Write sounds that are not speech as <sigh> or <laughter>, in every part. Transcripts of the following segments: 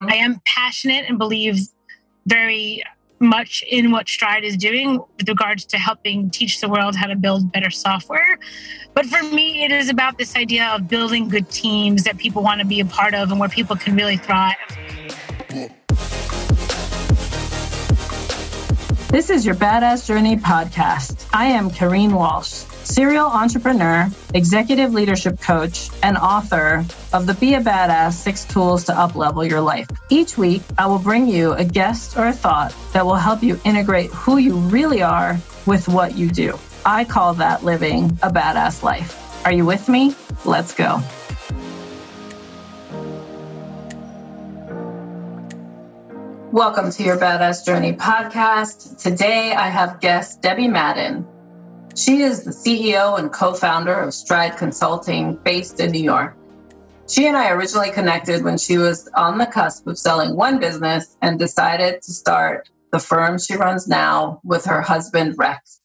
I am passionate and believe very much in what Stride is doing with regards to helping teach the world how to build better software. But for me, it is about this idea of building good teams that people want to be a part of and where people can really thrive. This is your Badass Journey podcast. I am Kareen Walsh serial entrepreneur, executive leadership coach, and author of the Be a Badass Six Tools to Uplevel Your Life. Each week, I will bring you a guest or a thought that will help you integrate who you really are with what you do. I call that living a badass life. Are you with me? Let's go. Welcome to your Badass Journey podcast. Today I have guest Debbie Madden. She is the CEO and co founder of Stride Consulting based in New York. She and I originally connected when she was on the cusp of selling one business and decided to start the firm she runs now with her husband, Rex.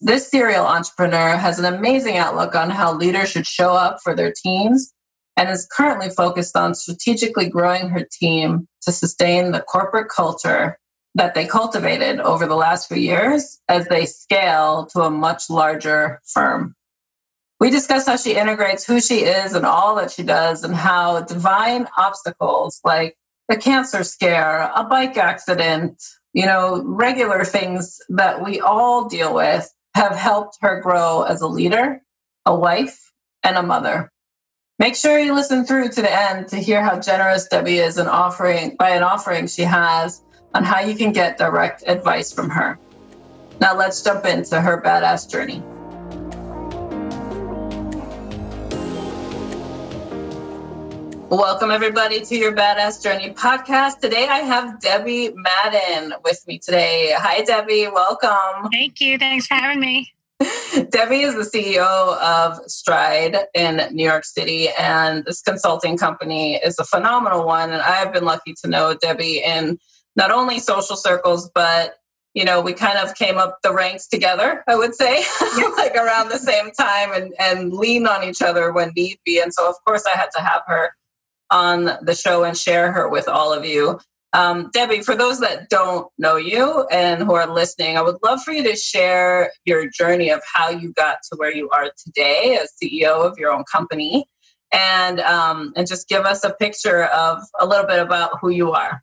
This serial entrepreneur has an amazing outlook on how leaders should show up for their teams and is currently focused on strategically growing her team to sustain the corporate culture that they cultivated over the last few years as they scale to a much larger firm. We discuss how she integrates who she is and all that she does, and how divine obstacles like a cancer scare, a bike accident, you know, regular things that we all deal with have helped her grow as a leader, a wife, and a mother. Make sure you listen through to the end to hear how generous Debbie is in offering by an offering she has on how you can get direct advice from her. Now let's jump into her badass journey. Welcome, everybody, to your Badass Journey podcast. Today, I have Debbie Madden with me today. Hi, Debbie. Welcome. Thank you. Thanks for having me. <laughs> Debbie is the CEO of Stride in New York City, and this consulting company is a phenomenal one. And I've been lucky to know Debbie in not only social circles, but you know, we kind of came up the ranks together, I would say, <laughs> like around the same time and, and lean on each other when need be. And so, of course, I had to have her on the show and share her with all of you. Um, Debbie, for those that don't know you and who are listening, I would love for you to share your journey of how you got to where you are today as CEO of your own company, and um, and just give us a picture of a little bit about who you are.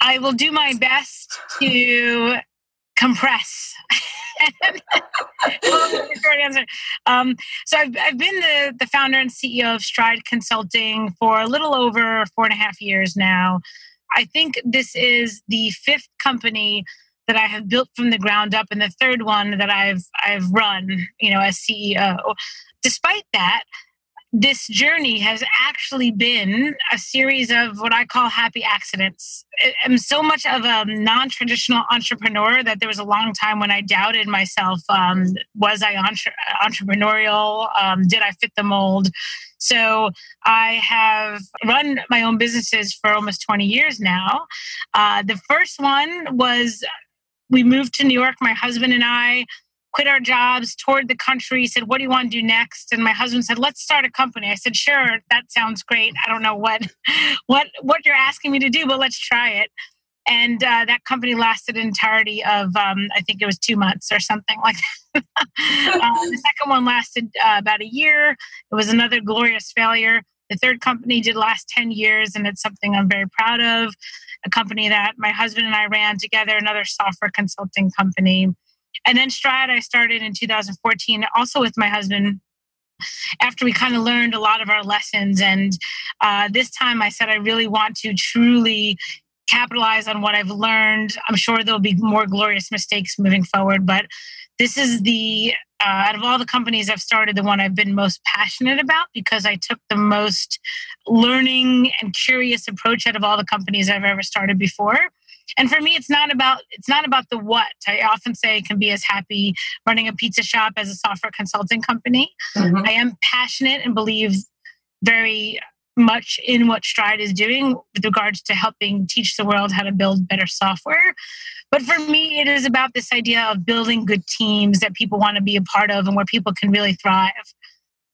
I will do my best to compress. <laughs> um, so I've, I've been the, the founder and CEO of Stride Consulting for a little over four and a half years now. I think this is the fifth company that I have built from the ground up and the third one that I've I've run, you know, as CEO. Despite that, this journey has actually been a series of what I call happy accidents. I'm so much of a non traditional entrepreneur that there was a long time when I doubted myself. Um, was I entre- entrepreneurial? Um, did I fit the mold? So I have run my own businesses for almost 20 years now. Uh, the first one was we moved to New York, my husband and I quit our jobs, toured the country, said, What do you want to do next? And my husband said, Let's start a company. I said, Sure, that sounds great. I don't know what <laughs> what what you're asking me to do, but let's try it. And uh, that company lasted an entirety of, um, I think it was two months or something like that. uh, <laughs> the second one lasted uh, about a year. It was another glorious failure. The third company did last 10 years, and it's something I'm very proud of. A company that my husband and I ran together, another software consulting company. And then Stride, I started in 2014, also with my husband. After we kind of learned a lot of our lessons, and uh, this time I said I really want to truly capitalize on what I've learned. I'm sure there'll be more glorious mistakes moving forward, but this is the uh, out of all the companies I've started, the one I've been most passionate about because I took the most learning and curious approach out of all the companies I've ever started before and for me it's not about it's not about the what. I often say I can be as happy running a pizza shop as a software consulting company. Mm-hmm. i am passionate and believe very much in what stride is doing with regards to helping teach the world how to build better software. But for me it is about this idea of building good teams that people want to be a part of and where people can really thrive.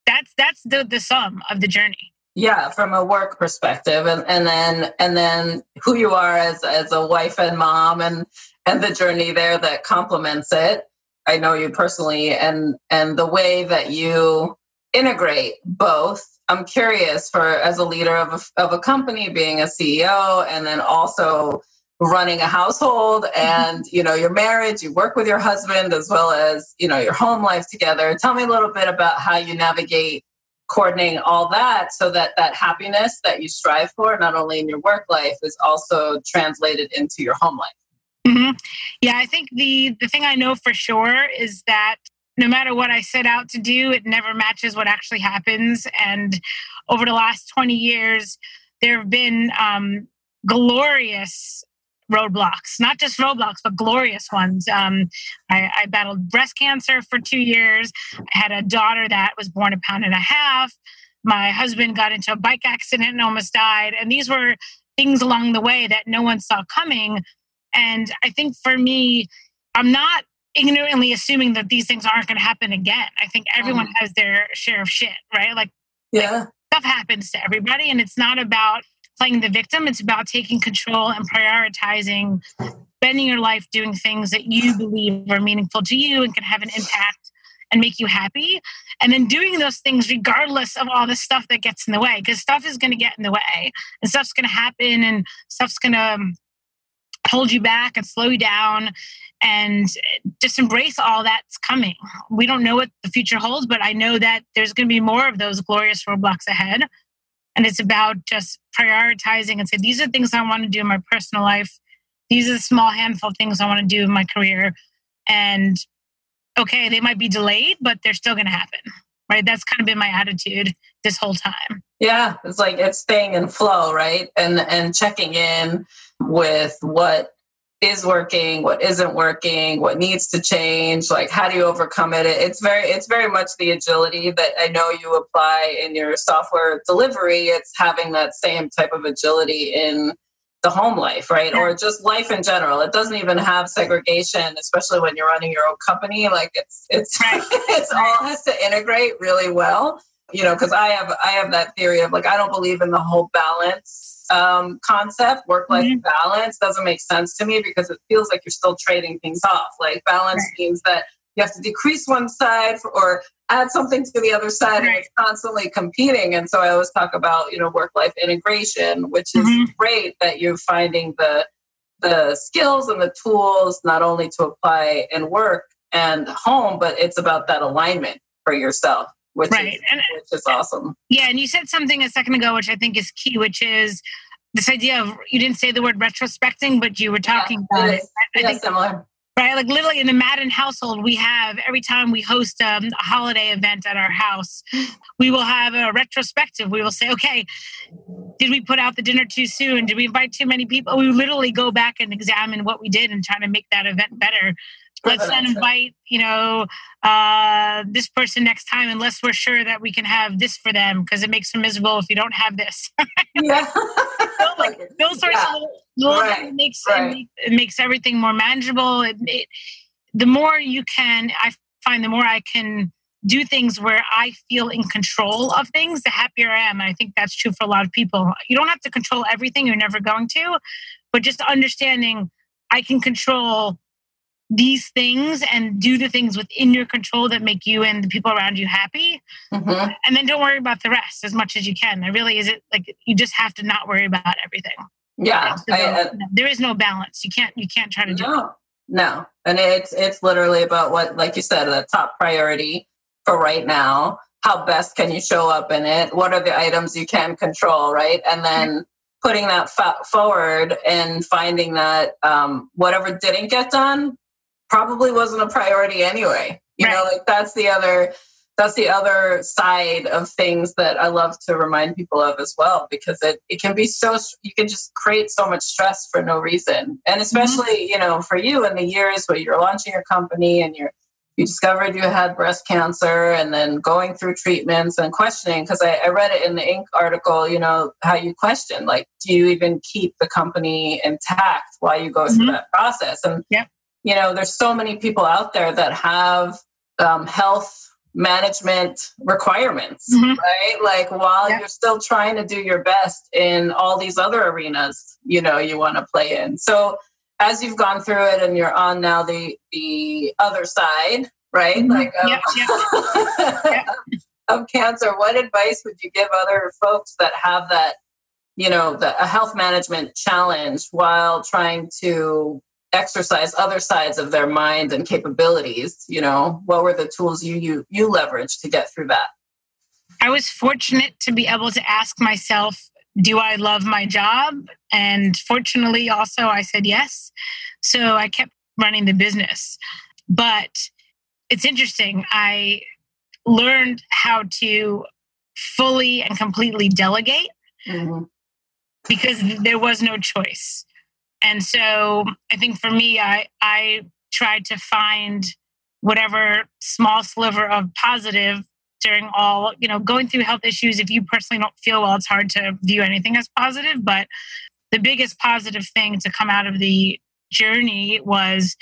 That's that's the the sum of the journey yeah from a work perspective and, and then and then who you are as as a wife and mom and and the journey there that complements it. I know you personally and and the way that you integrate both. I'm curious for as a leader of a, of a company being a ceo and then also running a household mm-hmm. and you know your marriage you work with your husband as well as you know your home life together. Tell me a little bit about how you navigate coordinating all that so that that happiness that you strive for not only in your work life is also translated into your home life mm-hmm. yeah i think the the thing i know for sure is that no matter what i set out to do it never matches what actually happens and over the last 20 years there have been um, glorious roadblocks, not just roadblocks, but glorious ones. Um, I, I, battled breast cancer for two years. I had a daughter that was born a pound and a half. My husband got into a bike accident and almost died. And these were things along the way that no one saw coming. And I think for me, I'm not ignorantly assuming that these things aren't going to happen again. I think everyone mm. has their share of shit, right? Like, yeah. Like, stuff happens to everybody. And it's not about playing the victim. It's about taking control and prioritizing, spending your life doing things that you believe are meaningful to you and can have an impact and make you happy. And then doing those things regardless of all the stuff that gets in the way, because stuff is going to get in the way and stuff's going to happen and stuff's going to um, hold you back and slow you down and just embrace all that's coming. We don't know what the future holds, but I know that there's going to be more of those glorious roadblocks ahead. And it's about just prioritizing and say, these are things I want to do in my personal life. These are the small handful of things I want to do in my career. And okay, they might be delayed, but they're still going to happen. Right. That's kind of been my attitude this whole time. Yeah. It's like it's staying in flow, right? And and checking in with what is working what isn't working what needs to change like how do you overcome it? It's very it's very much the agility that i know you apply in your software delivery. It's having that same type of agility in the home life right? Or just life in general. It doesn't even have segregation especially when you're running your own company. Like it's it's <laughs> it's all has to integrate really well. You know because i have i have that theory of like i don't believe in the whole balance um, concept, work life mm-hmm. balance, doesn't make sense to me because it feels like you're still trading things off. Like balance right. means that you have to decrease one side for, or add something to the other side, right. and it's constantly competing. And so I always talk about you know work life integration, which is mm-hmm. great that you're finding the the skills and the tools not only to apply in work and home, but it's about that alignment for yourself which right. is and, which is awesome. Yeah, and you said something a second ago, which I think is key, which is this idea of you didn't say the word retrospecting, but you were talking yeah, about it. I, I think similar. Right, like literally in the Madden household, we have every time we host um, a holiday event at our house, we will have a retrospective. We will say, okay, did we put out the dinner too soon? Did we invite too many people? We literally go back and examine what we did and try to make that event better let's not invite you know uh, this person next time unless we're sure that we can have this for them because it makes them miserable if you don't have this <laughs> yeah like, those sorts <laughs> yeah. of little, right. it makes, right. it, makes everything more manageable it, it, the more you can i find the more i can do things where i feel in control of things the happier i am i think that's true for a lot of people you don't have to control everything you're never going to but just understanding i can control these things and do the things within your control that make you and the people around you happy. Mm-hmm. and then don't worry about the rest as much as you can. There really is it like you just have to not worry about everything. Yeah so I, uh, there is no balance. You can't you can't try to do no, it no. And it's it's literally about what like you said the top priority for right now. How best can you show up in it? What are the items you can control right? And then putting that forward and finding that um, whatever didn't get done probably wasn't a priority anyway. You right. know, like that's the other that's the other side of things that I love to remind people of as well because it, it can be so you can just create so much stress for no reason. And mm-hmm. especially, mm-hmm. you know, for you in the years where you're launching your company and you're you discovered you had breast cancer and then going through treatments and questioning because I, I, read it in the Inc. article, you know, how you question like, do you even keep the company intact while you go mm-hmm. through that process? And yeah you know there's so many people out there that have um, health management requirements, mm-hmm. right? Like while yep. you're still trying to do your best in all these other arenas, you know, you want to play in. So as you've gone through it and you're on now the the other side, right? Mm-hmm. Like um, yep, yep. of cancer, what advice would you give other folks that have that, you know, the, a health management challenge while trying to exercise other sides of their mind and capabilities you know? What were the tools you you you leveraged to get through that? I was fortunate to be able to ask myself do i love my job? And fortunately also i said yes. So i kept running the business. But it's interesting i learned how to fully and completely delegate mm-hmm. because there was no choice and so I think for me, I, I tried to find whatever small sliver of positive during all, you know, going through health issues. If you personally don't feel well, it's hard to view anything as positive. But the biggest positive thing to come out of the journey was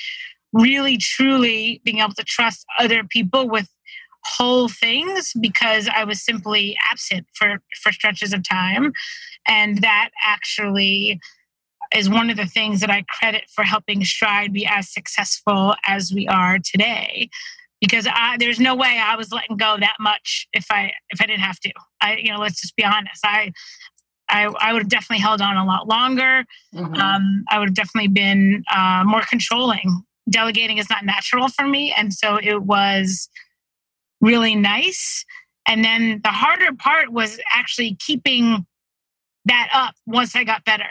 really truly being able to trust other people with whole things because I was simply absent for for stretches of time and that actually is one of the things that I credit for helping Stride be as successful as we are today. Because I, there's no way I was letting go that much if I if I didn't have to. I you know let's just be honest. I I, I would have definitely held on a lot longer. Mm-hmm. Um, I would have definitely been uh, more controlling. Delegating is not natural for me, and so it was really nice. And then the harder part was actually keeping that up once I got better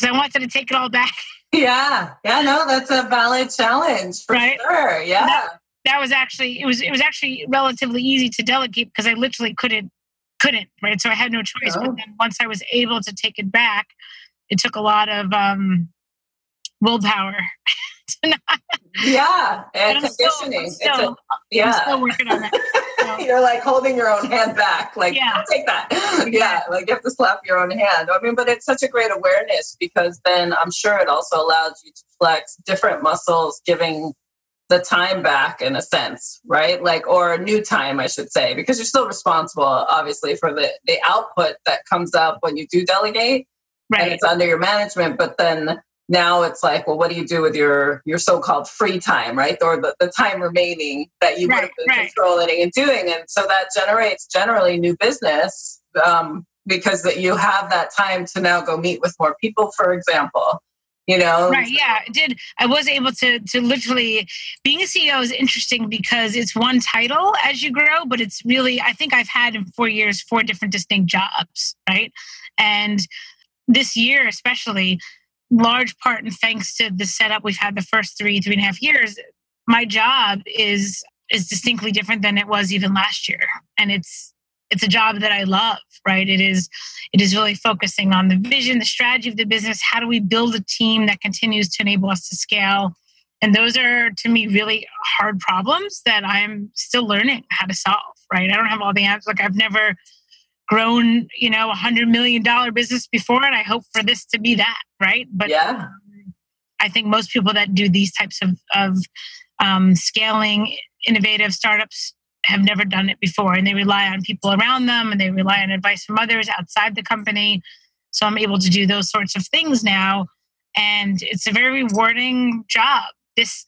because I wanted to take it all back. <laughs> Yeah, yeah, no, that's a valid challenge for right? sure. Yeah. That, that, was actually it was it was actually relatively easy to delegate because I literally couldn't couldn't right so I had no choice. Oh. But then once I was able to take it back, it took a lot of um, willpower. <laughs> yeah, and conditioning. Still, still, a, yeah, I'm still working on that. <laughs> You're like holding your own hand back, like yeah. take that. <laughs> yeah, like you have to slap your own hand. I mean, but it's such a great awareness because then I'm sure it also allows you to flex different muscles, giving the time back in a sense, right? Like, or new time, I should say, because you're still responsible, obviously, for the the output that comes up when you do delegate, right? And it's under your management, but then now it's like well what do you do with your your so-called free time right? Or the, the time remaining that you right, would have been right. controlling and doing. And so that generates generally new business um, because that you have that time to now go meet with more people for example you know? Right yeah I did i was able to to literally being a ceo is interesting because it's one title as you grow but it's really i think i've had in four years four different distinct jobs right? And this year especially large part and thanks to the setup we've had the first three three and a half years my job is is distinctly different than it was even last year. And it's it's a job that i love right? It is it is really focusing on the vision the strategy of the business. How do we build a team that continues to enable us to scale? And those are to me really hard problems that i'm still learning how to solve right? I don't have all the answers like i've never grown, you know, a hundred million dollar business before, and I hope for this to be that, right? But yeah, I think most people that do these types of of um, scaling innovative startups have never done it before, and they rely on people around them, and they rely on advice from others outside the company. So I'm able to do those sorts of things now, and it's a very rewarding job. This,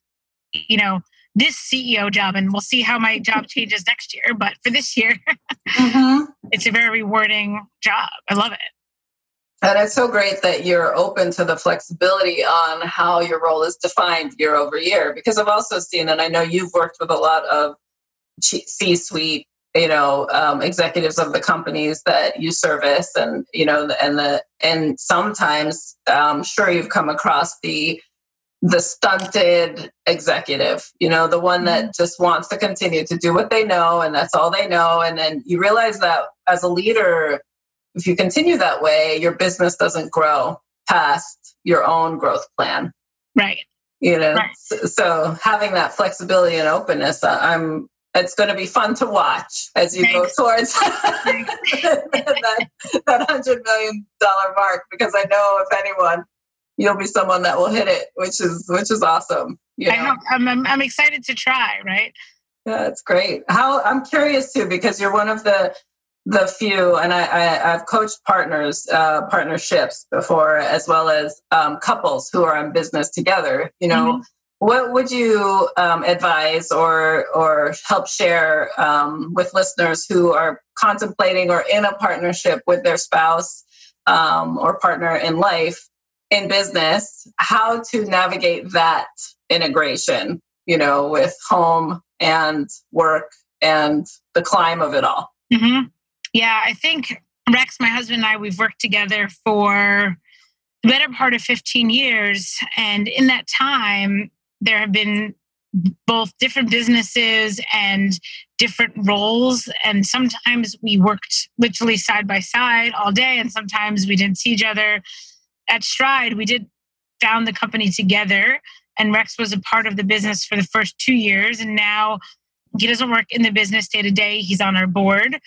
you know, this CEO job, and we'll see how my job changes next year. But for this year, <laughs> mm-hmm. it's a very rewarding job. I love it. And it's so great that you're open to the flexibility on how your role is defined year over year. Because I've also seen, and I know you've worked with a lot of C-suite, you know, um, executives of the companies that you service, and you know, and the and sometimes, I'm um, sure you've come across the the stunted executive, you know, the one that mm-hmm. just wants to continue to do what they know and that's all they know. And then you realize that as a leader, if you continue that way, your business doesn't grow past your own growth plan. Right. You know, right. So, having that flexibility and openness, uh, I'm, it's going to be fun to watch as you Thanks. go towards <laughs> that, that $100 million mark because I know if anyone you'll be someone that will hit it, which is which is awesome. You know? I I'm, I'm, I'm excited to try. Right. Yeah, it's great. How I'm curious too because you're one of the the few, and I, I have coached partners, uh, partnerships before, as well as um, couples who are in business together. You know, mm-hmm. what would you um, advise or or help share um, with listeners who are contemplating or in a partnership with their spouse um, or partner in life in business? How to navigate that integration? You know, with home and work and the climb of it all. Mm-hmm. Yeah, I think Rex, my husband and I, we've worked together for the better part of 15 years. And in that time, there have been both different businesses and different roles. And sometimes we worked literally side by side all day, and sometimes we didn't see each other. At Stride, we did found the company together, and Rex was a part of the business for the first two years. And now he doesn't work in the business day to day, he's on our board.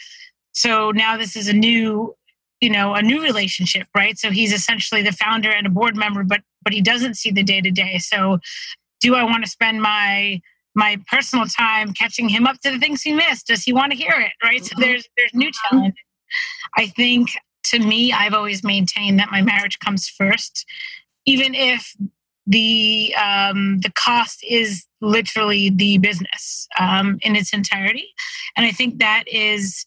So now this is a new, you know, a new relationship, right? So he's essentially the founder and a board member, but but he doesn't see the day to day. So do I want to spend my my personal time catching him up to the things he missed? Does he want to hear it? Right. So mm-hmm. there's there's new mm-hmm. challenge. I think to me, I've always maintained that my marriage comes first, even if the um, the cost is literally the business um, in its entirety, and I think that is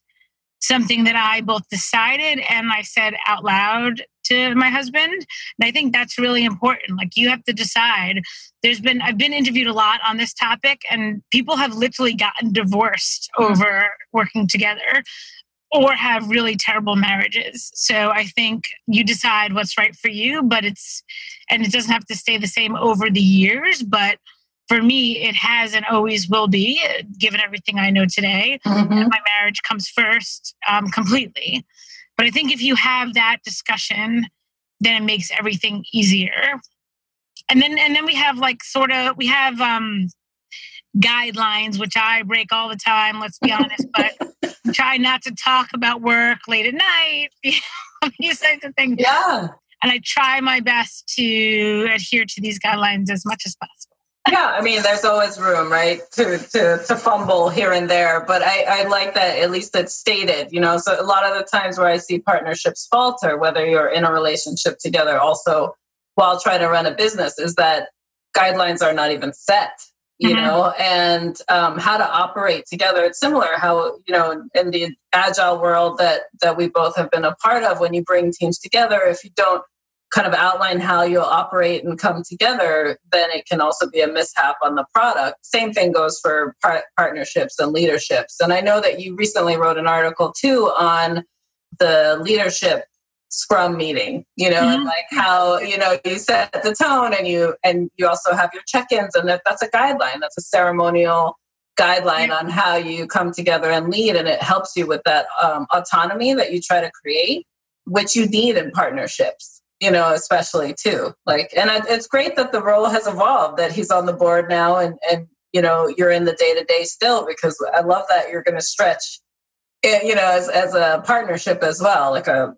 something that I both decided and I said out loud to my husband. And I think that's really important. Like you have to decide. There's been I've been interviewed a lot on this topic and people have literally gotten divorced mm-hmm. over working together or have really terrible marriages. So I think you decide what's right for you, but it's and it doesn't have to stay the same over the years, but for me, it has and always will be, given everything I know today. Mm-hmm. My marriage comes first um, completely. But I think if you have that discussion, then it makes everything easier. And then and then we have like sort of we have um, guidelines which I break all the time. Let's be <laughs> honest, but try not to talk about work late at night. <laughs> these types of things. Yeah. And I try my best to adhere to these guidelines as much as possible yeah, I mean, there's always room, right, to to to fumble here and there. But I, I like that at least it's stated, you know. So a lot of the times where I see partnerships falter, whether you're in a relationship together, also while trying to run a business, is that guidelines are not even set, you mm-hmm. know, and um, how to operate together. It's similar how you know in the agile world that that we both have been a part of. When you bring teams together, if you don't kind of outline how you'll operate and come together, then it can also be a mishap on the product. Same thing goes for par- partnerships and leaderships. And I know that you recently wrote an article too on the leadership scrum meeting you know mm-hmm. and like how you know you set the tone and you and you also have your check-ins and that, that's a guideline that's a ceremonial guideline on how you come together and lead and it helps you with that um, autonomy that you try to create which you need in partnerships you know, especially too. Like, and it's great that the role has evolved, that he's on the board now and, and, you know, you're in the day to day still, because I love that you're going to stretch, it, you know, as, as a partnership as well, like a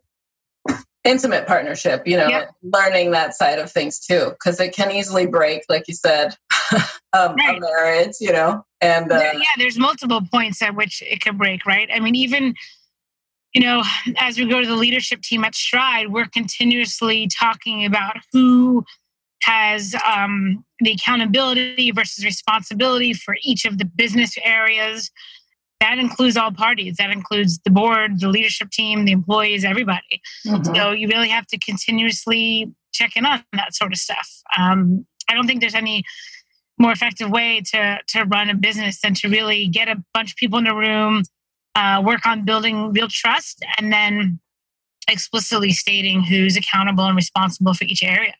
intimate partnership, you know, yep. learning that side of things too, because it can easily break, like you said, <laughs> um, right. a marriage, you know, and, uh, yeah, there's multiple points at which it can break, right? I mean, even, you know, as we go to the leadership team at Stride, we're continuously talking about who has um, the accountability versus responsibility for each of the business areas. That includes all parties. That includes the board, the leadership team, the employees, everybody. Mm-hmm. So you really have to continuously check in on that sort of stuff. Um, I don't think there's any more effective way to to run a business than to really get a bunch of people in a room uh, work on building real trust and then explicitly stating who's accountable and responsible for each area.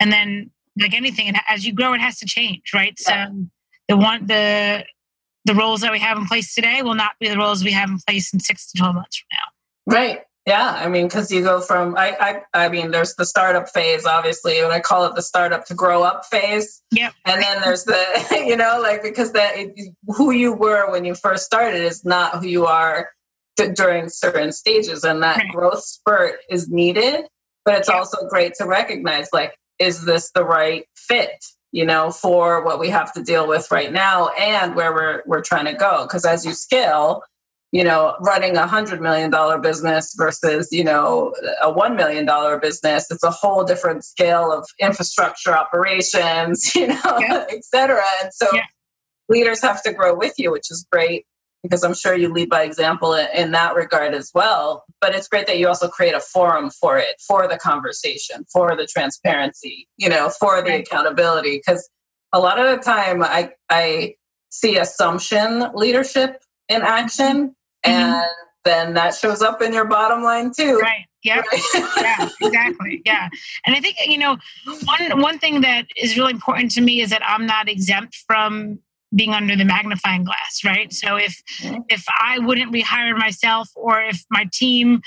And then, like anything, as you grow, it has to change, right? Yeah. So the one the the roles that we have in place today will not be the roles we have in place in six to twelve months from now. Right. Yeah, I mean, because you go from I, I I mean, there's the startup phase, obviously, and I call it the startup to grow up phase. Yep. And then there's the <laughs> you know like because that who you were when you first started is not who you are during certain stages, and that right. growth spurt is needed. But it's yep. also great to recognize like, is this the right fit? You know, for what we have to deal with right now and where we're we're trying to go. Because as you scale, you know, running a hundred million dollar business versus, you know, a one million dollar business, it's a whole different scale of infrastructure operations, <laughs> you know, yeah. et cetera. And so yeah. leaders have to grow with you, which is great because I'm sure you lead by example in that regard as well. But it's great that you also create a forum for it, for the conversation, for the transparency, you know, for the accountability. Because a lot of the time I I see assumption leadership in action Mm-hmm. and then that shows up in your bottom line too. Right. Yep. Yeah, exactly. Yeah. And I think, you know, one one thing that is really important to me is that I'm not exempt from being under the magnifying glass, right? So if if I wouldn't rehire myself or if my team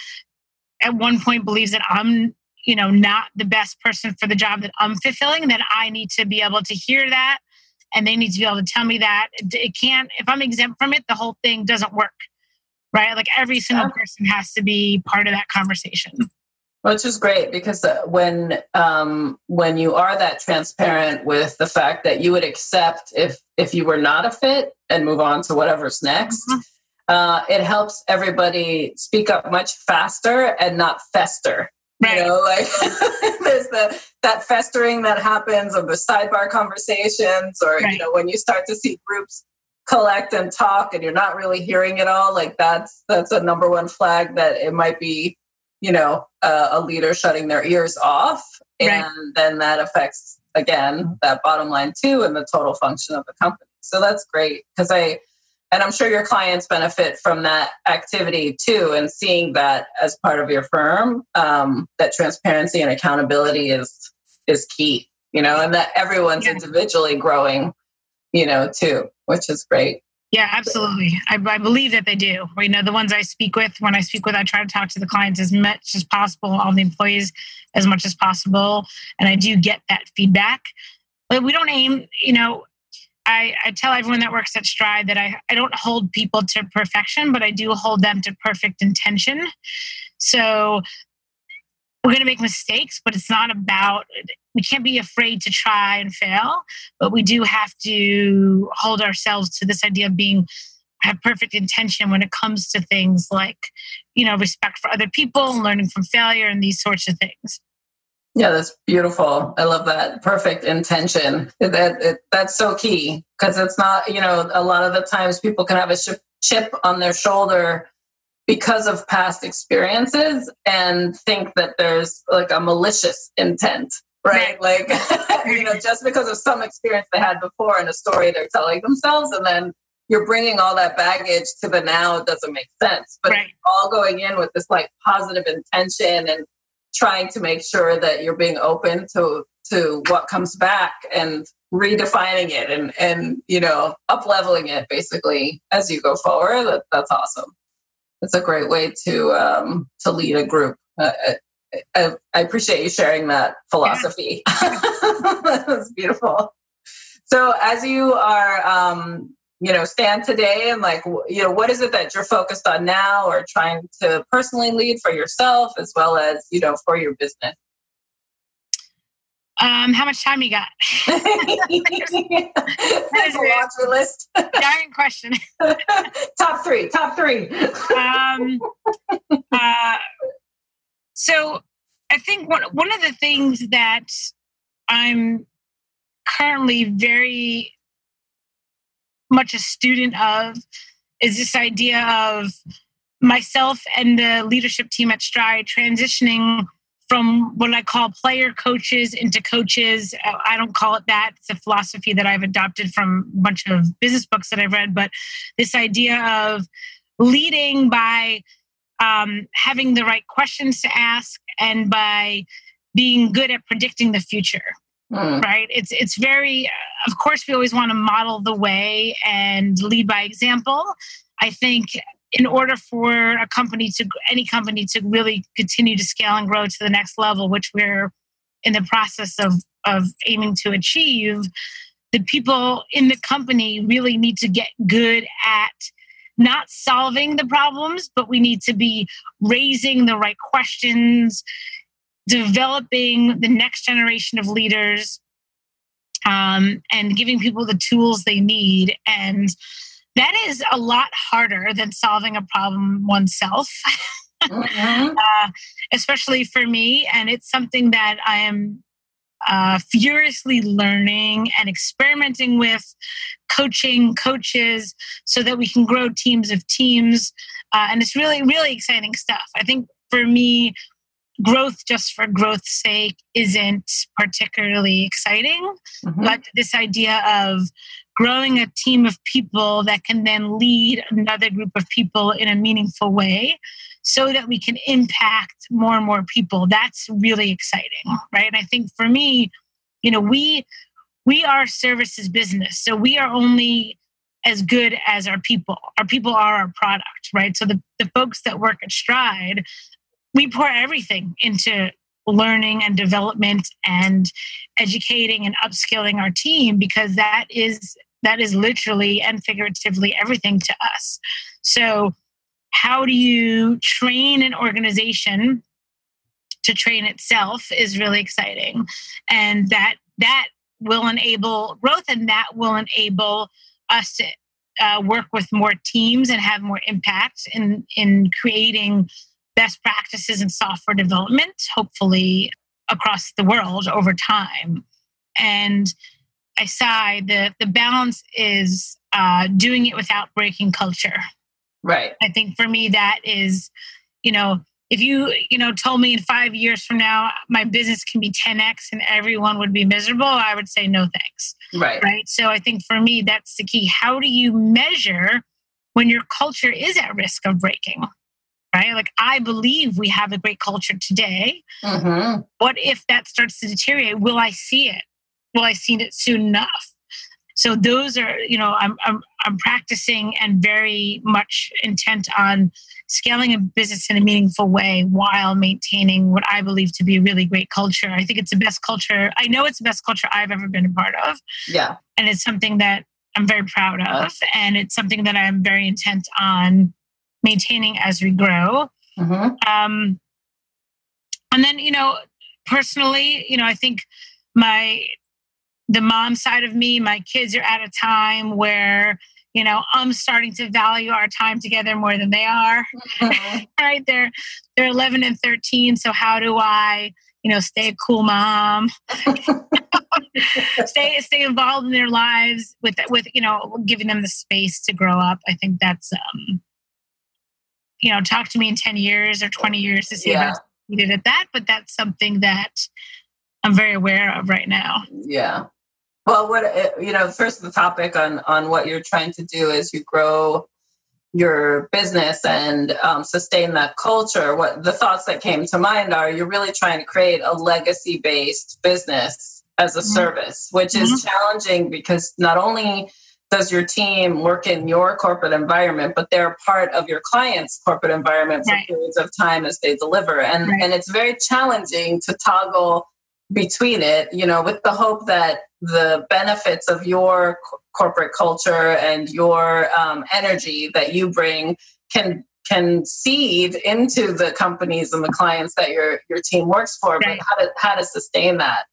at one point believes that I'm, you know, not the best person for the job that I'm fulfilling, then I need to be able to hear that and they need to be able to tell me that. It can't if I'm exempt from it, the whole thing doesn't work right? Like every single person has to be part of that conversation. Which is great because uh, when um, when you are that transparent with the fact that you would accept if if you were not a fit and move on to whatever's next, mm-hmm. uh, it helps everybody speak up much faster and not fester. Right. You know, like <laughs> there's the that festering that happens of the sidebar conversations, or right. you know, when you start to see groups collect and talk and you're not really hearing it all like that's that's a number one flag that it might be you know uh, a leader shutting their ears off and right. then that affects again that bottom line too and the total function of the company so that's great because i and i'm sure your clients benefit from that activity too and seeing that as part of your firm um, that transparency and accountability is is key you know and that everyone's yeah. individually growing you know, too, which is great. Yeah, absolutely. I, I, believe that they do. You know, the ones I speak with, when I speak with, I try to talk to the clients as much as possible, all the employees as much as possible. And I do get that feedback. But we don't aim, you know, I, I tell everyone that works at Stride that I, I don't hold people to perfection, but I do hold them to perfect intention. So we're going to make mistakes, but it's not about, we can't be afraid to try and fail, but we do have to hold ourselves to this idea of being, have perfect intention when it comes to things like, you know, respect for other people learning from failure and these sorts of things. Yeah, that's beautiful. I love that. Perfect intention. That that's so key because it's not, you know, a lot of the times people can have a chip on their shoulder because of past experiences and think that there's like a malicious intent right, like <laughs> you know just because of some experience they had before and a story they're telling themselves and then you're bringing all that baggage to the now it doesn't make sense. But right. all going in with this like positive intention and trying to make sure that you're being open to to what comes back and redefining it and and you know up leveling it basically as you go forward. That, that's awesome it's a great way to um, to lead a group. Uh, I, I, appreciate you sharing that philosophy. Yeah. <laughs> was beautiful. So, as you are, um, you know, stand today, and like, you know, what is it that you're focused on now, or trying to personally lead for yourself as well as you know for your business? Um, how much time you got? <laughs> <laughs> that is a laundry list. Giant question. <laughs> top three. Top three. um, uh, so, I think one one of the things that I'm currently very much a student of is this idea of myself and the leadership team at Stride transitioning from what I call player coaches into coaches. Uh, I don't call it that. It's a philosophy that I've adopted from a bunch of business books that I've read. But this idea of leading by um, having the right questions to ask and by being good at predicting the future. Mm. Right. It's it's very. Of course, we always want to model the way and lead by example. I think in order for a company to any company to really continue to scale and grow to the next level which we're in the process of of aiming to achieve the people in the company really need to get good at not solving the problems but we need to be raising the right questions developing the next generation of leaders um, and giving people the tools they need. And that is a lot harder than solving a problem oneself. Mm-hmm. <laughs> uh, especially for me. And it's something that I am uh, furiously learning and experimenting with, coaching coaches so that we can grow teams of teams. Uh, and it's really, really exciting stuff. I think for me, growth just for growth's sake isn't particularly exciting, mm-hmm. but this idea of growing a team of people that can then lead another group of people in a meaningful way so that we can impact more and more people. That's really exciting right? And i think for me you know we we are services business so we are only as good as our people. Our people are our product right? So the, the folks that work at stride we pour everything into learning and development and educating and upskilling our team because that is that is literally and figuratively everything to us. So how do you train an organization to train itself is really exciting. And that that will enable growth and that will enable us to uh, work with more teams and have more impact in in creating best practices in software development hopefully across the world over time. And i say the the balance is uh, doing it without breaking culture Right. I think for me, that is, you know, if you, you know, told me in five years from now my business can be 10x and everyone would be miserable, I would say no thanks. Right. Right. So I think for me, that's the key. How do you measure when your culture is at risk of breaking? Right. Like I believe we have a great culture today. Mm-hmm. What if that starts to deteriorate? Will I see it? Will I see it soon enough? So those are, you know, I'm, I'm, I'm practicing and very much intent on scaling a business in a meaningful way while maintaining what I believe to be a really great culture. I think it's the best culture. I know it's the best culture I've ever been a part of. Yeah. And it's something that I'm very proud of. And it's something that I'm very intent on maintaining as we grow. Mm-hmm. Um, and then, you know, personally, you know, I think my the mom side of me, my kids are at a time where, you know, I'm starting to value our time together more than they are. Mm-hmm. <laughs> right? They're they're 11 and 13, so how do I, you know, stay a cool mom? <laughs> stay stay involved in their lives with with, you know, giving them the space to grow up. I think that's um you know, talk to me in 10 years or 20 years to see yeah. if I'm needed at that, but that's something that I'm very aware of right now. Yeah. Well, what uh, you know, first the topic on on what you're trying to do is you grow your business and um, sustain that culture. What the thoughts that came to mind are you're really trying to create a legacy based business as a mm-hmm. service, which mm-hmm. is challenging because not only does your team work in your corporate environment, but they're part of your client's corporate environment for right. periods of time as they deliver. And right. and it's very challenging to toggle between it, you know, with the hope that the benefits of your corporate culture and your um, energy that you bring can can seed into the companies and the clients that your your team works for, right. but how to how to sustain that.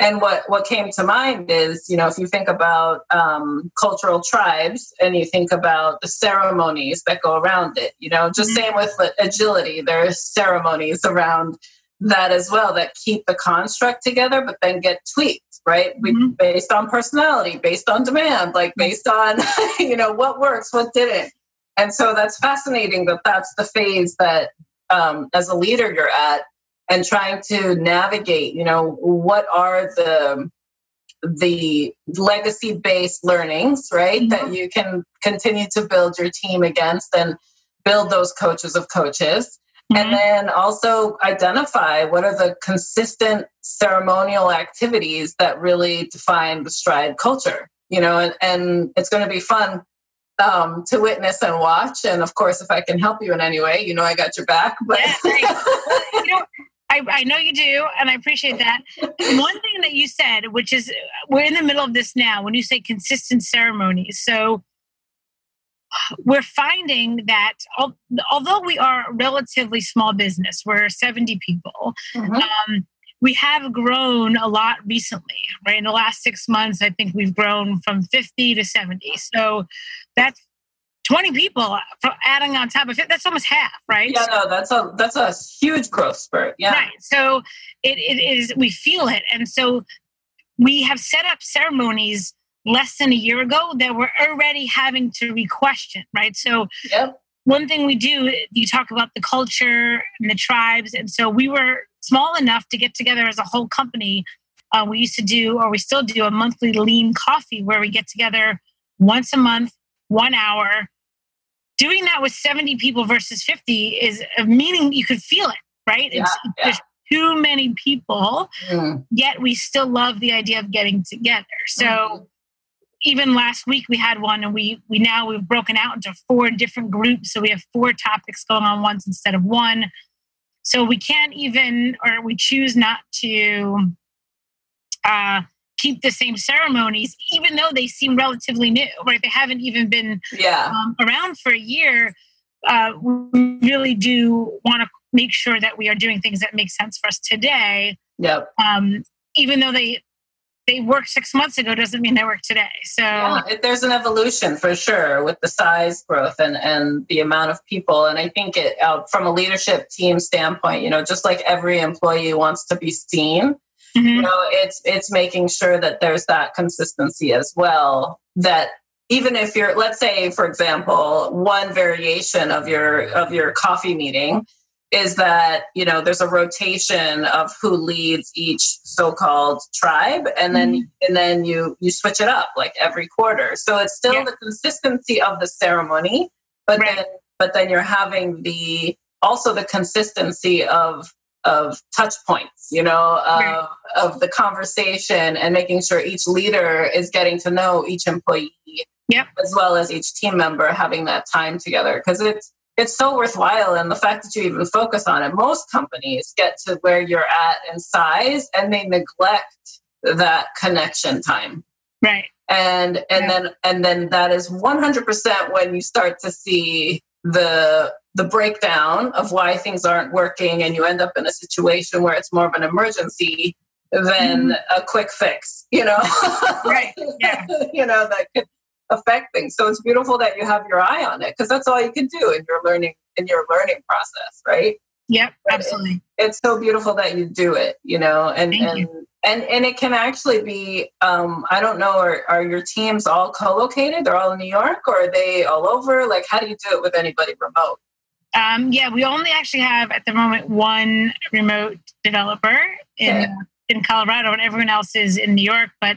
And what what came to mind is, you know, if you think about um, cultural tribes and you think about the ceremonies that go around it, you know, just mm-hmm. same with agility, there are ceremonies around that as well that keep the construct together, but then get tweaked right? Mm-hmm. Based on personality, based on demand, like based on, <laughs> you know, what works, what didn't. And so that's fascinating that that's the phase that um, as a leader you're at and trying to navigate, you know, what are the the legacy based learnings, right? Mm-hmm. That you can continue to build your team against and build those coaches of coaches Mm-hmm. And then also identify what are the consistent ceremonial activities that really define the stride culture, you know, and, and it's going to be fun um, to witness and watch. And of course, if I can help you in any way, you know, I got your back. But yeah, <laughs> you know, I, I, know you do, and I appreciate that. One thing that you said, which is we're in the middle of this now, when you say consistent ceremonies. So we're finding that although we are a relatively small business, we're 70 people, mm-hmm. um, we have grown a lot recently, right? In the last six months, I think we've grown from 50 to 70. So that's 20 people adding on top of it. That's almost half, right? Yeah, no, that's a that's a huge growth spurt. Yeah. Right. So it, it is we feel it. And so we have set up ceremonies less than a year ago that we're already having to re-question, right? So yep. one thing we do, you talk about the culture and the tribes. And so we were small enough to get together as a whole company. Uh, we used to do, or we still do, a monthly lean coffee where we get together once a month, one hour. Doing that with 70 people versus 50 is a meaning you could feel it, right? Yeah, it's, yeah. There's too many people, Mm. yet we still love the idea of getting together. So Mhm. Even last week we had one and we we now we've broken out into four different groups so we have four topics going on once instead of one so we can't even or we choose not to uh keep the same ceremonies even though they seem relatively new right they haven't even been Yeah. um, around for a year uh, we really do want to make sure that we are doing things that make sense for us today Yep. um, even though they they worked six months ago doesn't mean they work today so Yeah, it, there's an evolution for sure with the size growth and, and the amount of people. And I think it uh, from a leadership team standpoint, you know, just like every employee wants to be seen, you Mhm. know, it's it's making sure that there's that consistency as well. That even if you're, let's say, for example, one variation of your of your coffee meeting is that you know there's a rotation of who leads each so-called tribe and then mm-hmm. and then you you switch it up like every quarter so it's still Yeah. the consistency of the ceremony but Right. then but then you're having the also the consistency of of touch points you know of, Right. of the conversation and making sure each leader is getting to know each employee Yep. as well as each team member having that time together because it's it's so worthwhile and the fact that you even focus on it most companies get to where you're at in size and they neglect that connection time right and and Yeah. then and then that is 100% when you start to see the the breakdown of why things aren't working and you end up in a situation where it's more of an emergency than a quick fix you know Mm-hmm. Right, yeah. <laughs> you know that could affect things so it's beautiful that you have your eye on it because that's all you can do in your learning in your learning process right yep Right. absolutely it's so beautiful that you do it you know and Thank and, you. and and it can actually be um i don't know are, are your teams all co-located they're all in new york or are they all over like how do you do it with anybody remote um, yeah we only actually have at the moment one remote developer in Okay. in colorado and everyone else is in new york but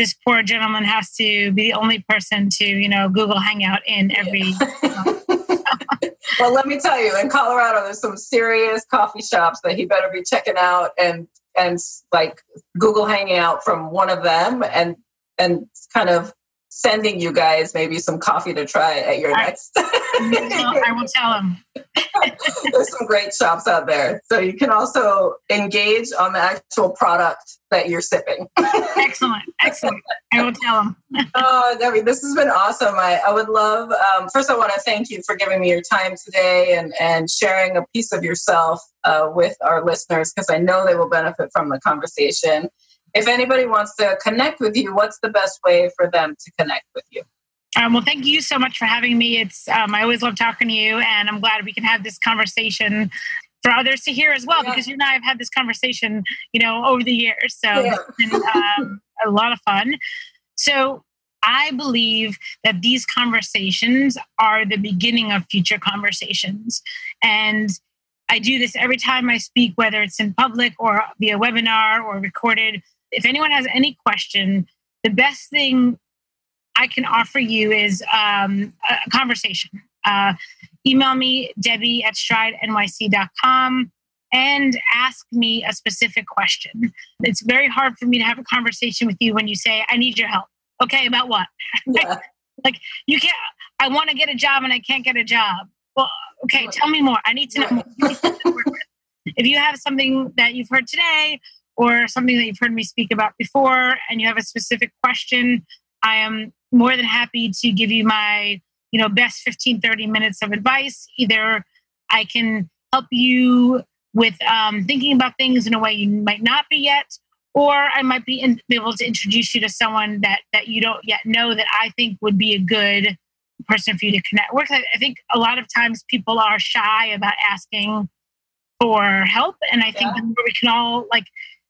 this poor gentleman has to be the only person to you know google hangout in every <laughs> well let me tell you in colorado there's some serious coffee shops that he better be checking out and and like google hanging out from one of them and and kind of sending you guys maybe some coffee to try at your I- next <laughs> i will tell them. <laughs> There's some great shops out there. So you can also engage on the actual product that you're sipping. <laughs> excellent excellent i will tell them. oh, Debbie, this has been awesome. I, I would love, um, first, I want to thank you for giving me your time today and, and sharing a piece of yourself uh, with our listeners because I know they will benefit from the conversation. If anybody wants to connect with you, what's the best way for them to connect with you? Um, well, thank you so much for having me. It's um, I always love talking to you, and I'm glad we can have this conversation for others to hear as well. Yeah. Because you and I have had this conversation, you know, over the years. So Yeah. it's been um, a lot of fun. So I believe that these conversations are the beginning of future conversations, and I do this every time I speak, whether it's in public or via webinar or recorded. If anyone has any question, the best thing I can offer you is um, a conversation. Uh, email me, Debbie at stridenyc.com, and ask me a specific question. It's very hard for me to have a conversation with you when you say, I need your help. Okay, about what? <laughs> Yeah. You can't, I want to get a job and I can't get a job. Well, okay, tell me more. I need to know more. Give me something to work with. If you have something that you've heard today or something that you've heard me speak about before and you have a specific question, I am more than happy to give you my, you know, best 15, 30 minutes of advice. Either I can help you with um, thinking about things in a way you might not be yet, or I might be, in, be able to introduce you to someone that that you don't yet know that I think would be a good person for you to connect with. I, think a lot of times people are shy about asking for help, and I think yeah. we can all like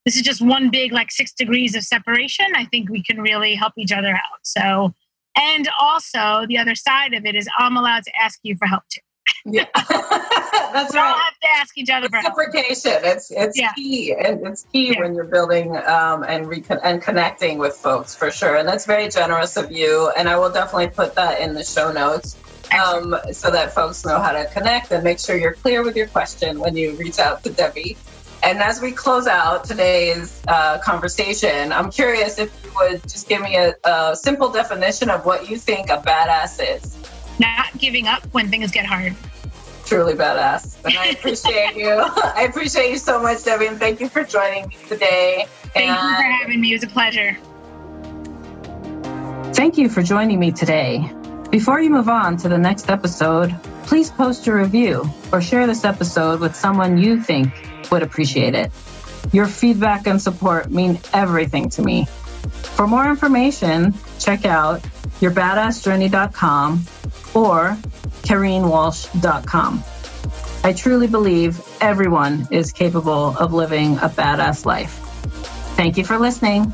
this is just one big like six degrees of separation. I think we can really help each other out. So, and also the other side of it is I'm allowed to ask you for help too. Yeah, <laughs> <laughs> that's right. all have to ask each other Reciprocation. It's it's yeah. key. It's key yeah. when you're building um, and recon- and connecting with folks for sure. And that's very generous of you. And I will definitely put that in the show notes um, so that folks know how to connect and make sure you're clear with your question when you reach out to Debbie. And as we close out today's uh, conversation, I'm curious if you would just give me a, a simple definition of what you think a badass is. Not giving up when things get hard truly badass. And I appreciate you. <laughs> I appreciate you so much, Debbie, and thank you for joining me today. Thank and you for having me. It was a pleasure. Thank you for joining me today. Before you move on to the next episode, please post a review or share this episode with someone you think would appreciate it. Your feedback and support mean everything to me. For more information, check out yourbadassjourney.com or KareenWalsh.com. I truly believe everyone is capable of living a badass life. Thank you for listening.